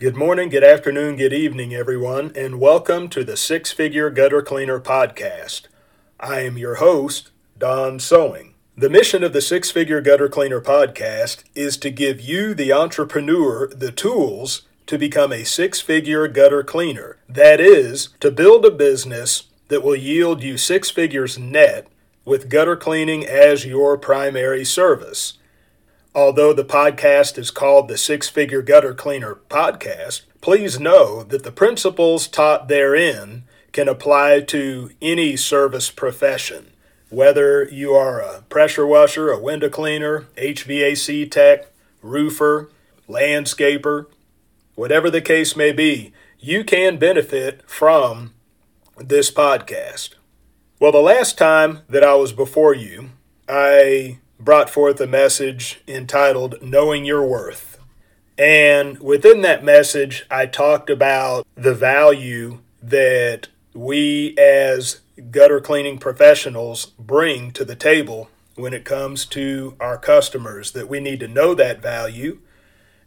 Good morning, good afternoon, good evening, everyone, and welcome to the Six Figure Gutter Cleaner Podcast. I am your host, Don Sowing. The mission of the Six Figure Gutter Cleaner Podcast is to give you, the entrepreneur, the tools to become a six figure gutter cleaner. That is, to build a business that will yield you six figures net with gutter cleaning as your primary service. Although the podcast is called the Six Figure Gutter Cleaner Podcast, please know that the principles taught therein can apply to any service profession. Whether you are a pressure washer, a window cleaner, HVAC tech, roofer, landscaper, whatever the case may be, you can benefit from this podcast. Well, the last time that I was before you, I brought forth a message entitled Knowing Your Worth. And within that message, I talked about the value that we as gutter cleaning professionals bring to the table when it comes to our customers, that we need to know that value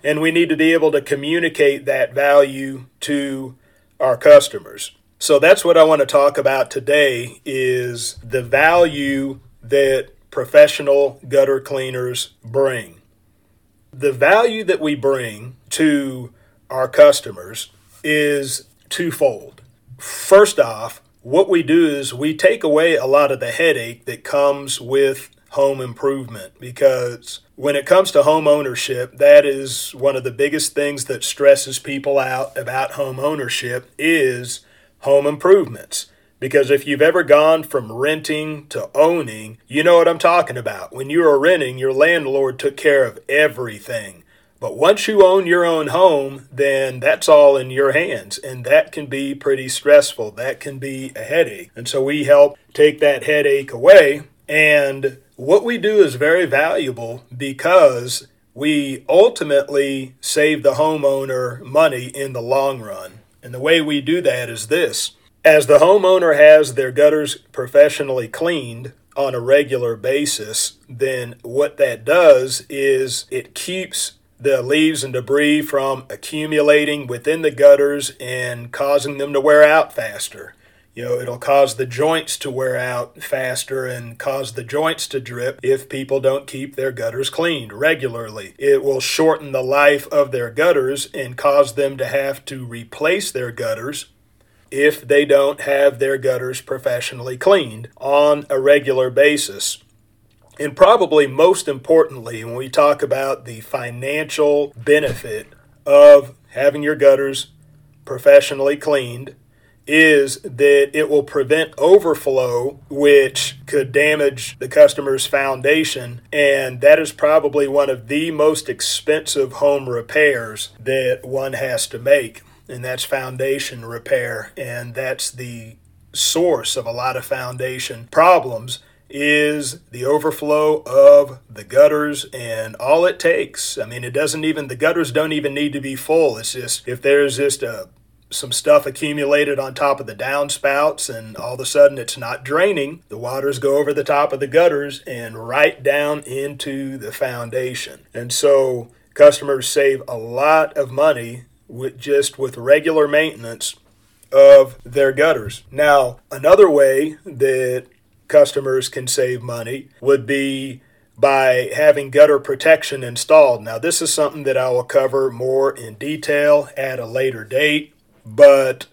and we need to be able to communicate that value to our customers. So that's what I want to talk about today is the value that professional gutter cleaners bring. The value that we bring to our customers is twofold. First off, what we do is we take away a lot of the headache that comes with home improvement because when it comes to home ownership that is one of the biggest things that stresses people out about home ownership is home improvements because if you've ever gone from renting to owning, you know what I'm talking about. When you were renting, your landlord took care of everything. But once you own your own home, then that's all in your hands. And that can be pretty stressful. That can be a headache. And so we help take that headache away. And what we do is very valuable because we ultimately save the homeowner money in the long run. And the way we do that is this as the homeowner has their gutters professionally cleaned on a regular basis, then what that does is it keeps the leaves and debris from accumulating within the gutters and causing them to wear out faster. You know, it'll cause the joints to wear out faster and cause the joints to drip if people don't keep their gutters cleaned regularly. It will shorten the life of their gutters and cause them to have to replace their gutters if they don't have their gutters professionally cleaned on a regular basis. And probably most importantly, when we talk about the financial benefit of having your gutters professionally cleaned, is that it will prevent overflow, which could damage the customer's foundation. And that is probably one of the most expensive home repairs that one has to make and that's foundation repair. And that's the source of a lot of foundation problems is the overflow of the gutters and all it takes. I mean, it doesn't even, the gutters don't even need to be full. It's just, if there's just a, some stuff accumulated on top of the downspouts and all of a sudden it's not draining, the waters go over the top of the gutters and right down into the foundation. And so customers save a lot of money with just with regular maintenance of their gutters. Now, another way that customers can save money would be by having gutter protection installed. Now, this is something that I will cover more in detail at a later date, but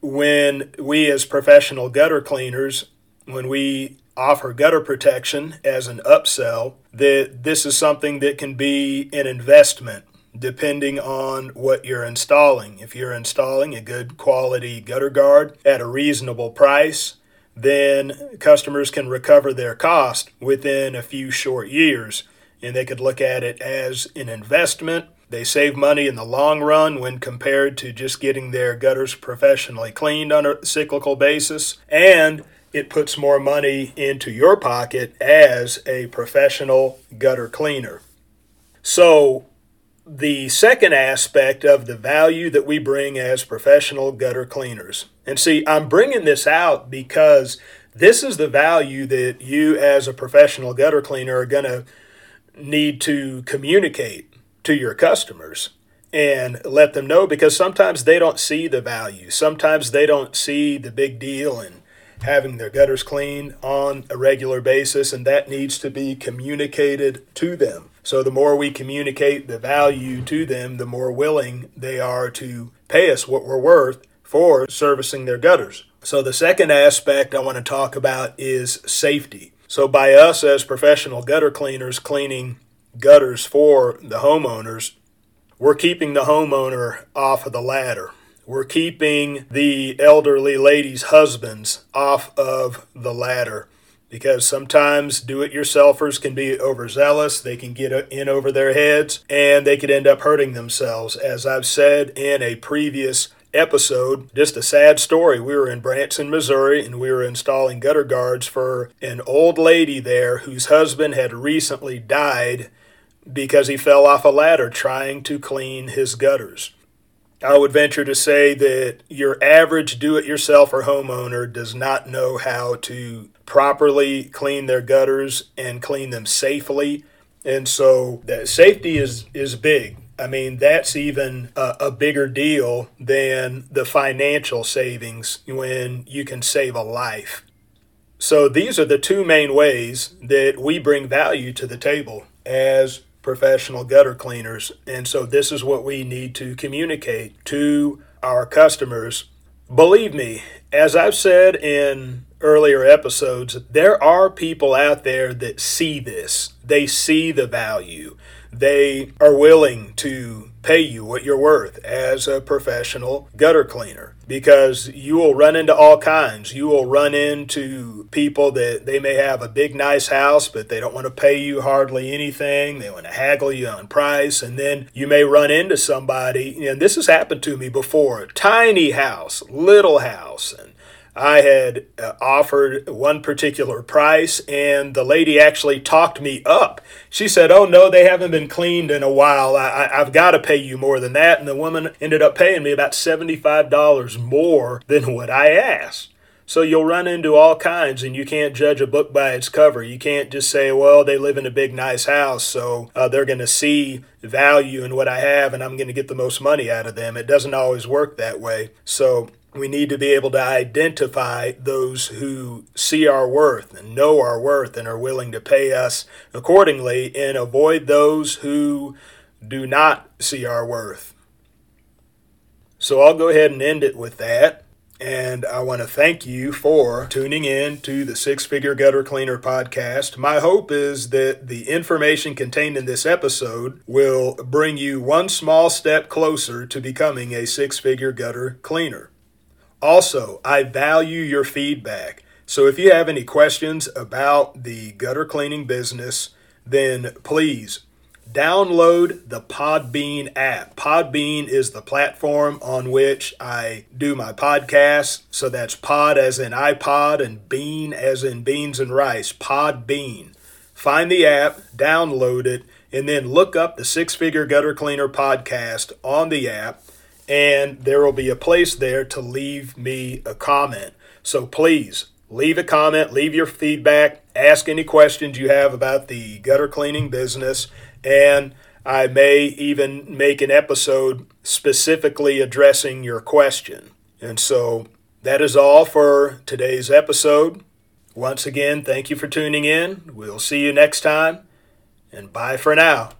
when we as professional gutter cleaners, when we offer gutter protection as an upsell, that this is something that can be an investment depending on what you're installing. If you're installing a good quality gutter guard at a reasonable price, then customers can recover their cost within a few short years. And they could look at it as an investment. They save money in the long run when compared to just getting their gutters professionally cleaned on a cyclical basis. And it puts more money into your pocket as a professional gutter cleaner. So, the second aspect of the value that we bring as professional gutter cleaners. And see, I'm bringing this out because this is the value that you, as a professional gutter cleaner, are going to need to communicate to your customers. and let them know because sometimes they don't see the value. Sometimes they don't see the big deal in having their gutters cleaned on a regular basis, and that needs to be communicated to them. So, the more we communicate the value to them, the more willing they are to pay us what we're worth for servicing their gutters. So, the second aspect I want to talk about is safety. So, by us as professional gutter cleaners cleaning gutters for the homeowners, we're keeping the homeowner off of the ladder. We're keeping the elderly lady's husbands off of the ladder because sometimes do it yourselfers can be overzealous. They can get in over their heads and they could end up hurting themselves. As I've said in a previous episode, just a sad story. We were in Branson, Missouri, and we were installing gutter guards for an old lady there whose husband had recently died because he fell off a ladder trying to clean his gutters. I would venture to say that your average do it yourself or homeowner does not know how to properly clean their gutters and clean them safely. And so that safety is, is big. I mean, that's even a, a, bigger deal than the financial savings when you can save a life. So, these are the two main ways that we bring value to the table as professional gutter cleaners. And so this is what we need to communicate to our customers. Believe me, as I've said in earlier episodes, there are people out there that see this. They see the value. They are willing to pay you what you're worth as a professional gutter cleaner because you will run into all kinds. You will run into people that they may have a big, nice house, but they don't want to pay you hardly anything. They want to haggle you on price. And then you may run into somebody, and this has happened to me before tiny house, little house, and I had uh, offered one particular price, and the lady actually talked me up. She said, Oh, no, they haven't been cleaned in a while. I, have got to pay you more than that. And the woman ended up paying me about $75 more than what I asked. So you'll run into all kinds, and you can't judge a book by its cover. You can't just say, well, they live in a big, nice house, so uh, they're going to see value in what I have, and I'm going to get the most money out of them. It doesn't always work that way. So we need to be able to identify those who see our worth and know our worth and are willing to pay us accordingly and avoid those who do not see our worth. So I'll go ahead and end it with that. And I want to thank you for tuning in to the Six Figure Gutter Cleaner podcast. My hope is that the information contained in this episode will bring you one small step closer to becoming a six figure gutter cleaner. Also, I value your feedback. So if you have any questions about the gutter cleaning business, then please download the Podbean app. Podbean is the platform on which I do my podcast. So that's pod as in iPod and bean as in beans and rice. Podbean. Find the app, download it, and then look up the Six Figure Gutter Cleaner podcast on the app and there will be a place there to leave me a comment. So please leave a comment, leave your feedback, ask any questions you have about the gutter cleaning business, and I may even make an episode specifically addressing your question. And so that is all for today's episode. Once again, thank you for tuning in. We'll see you next time, and bye for now.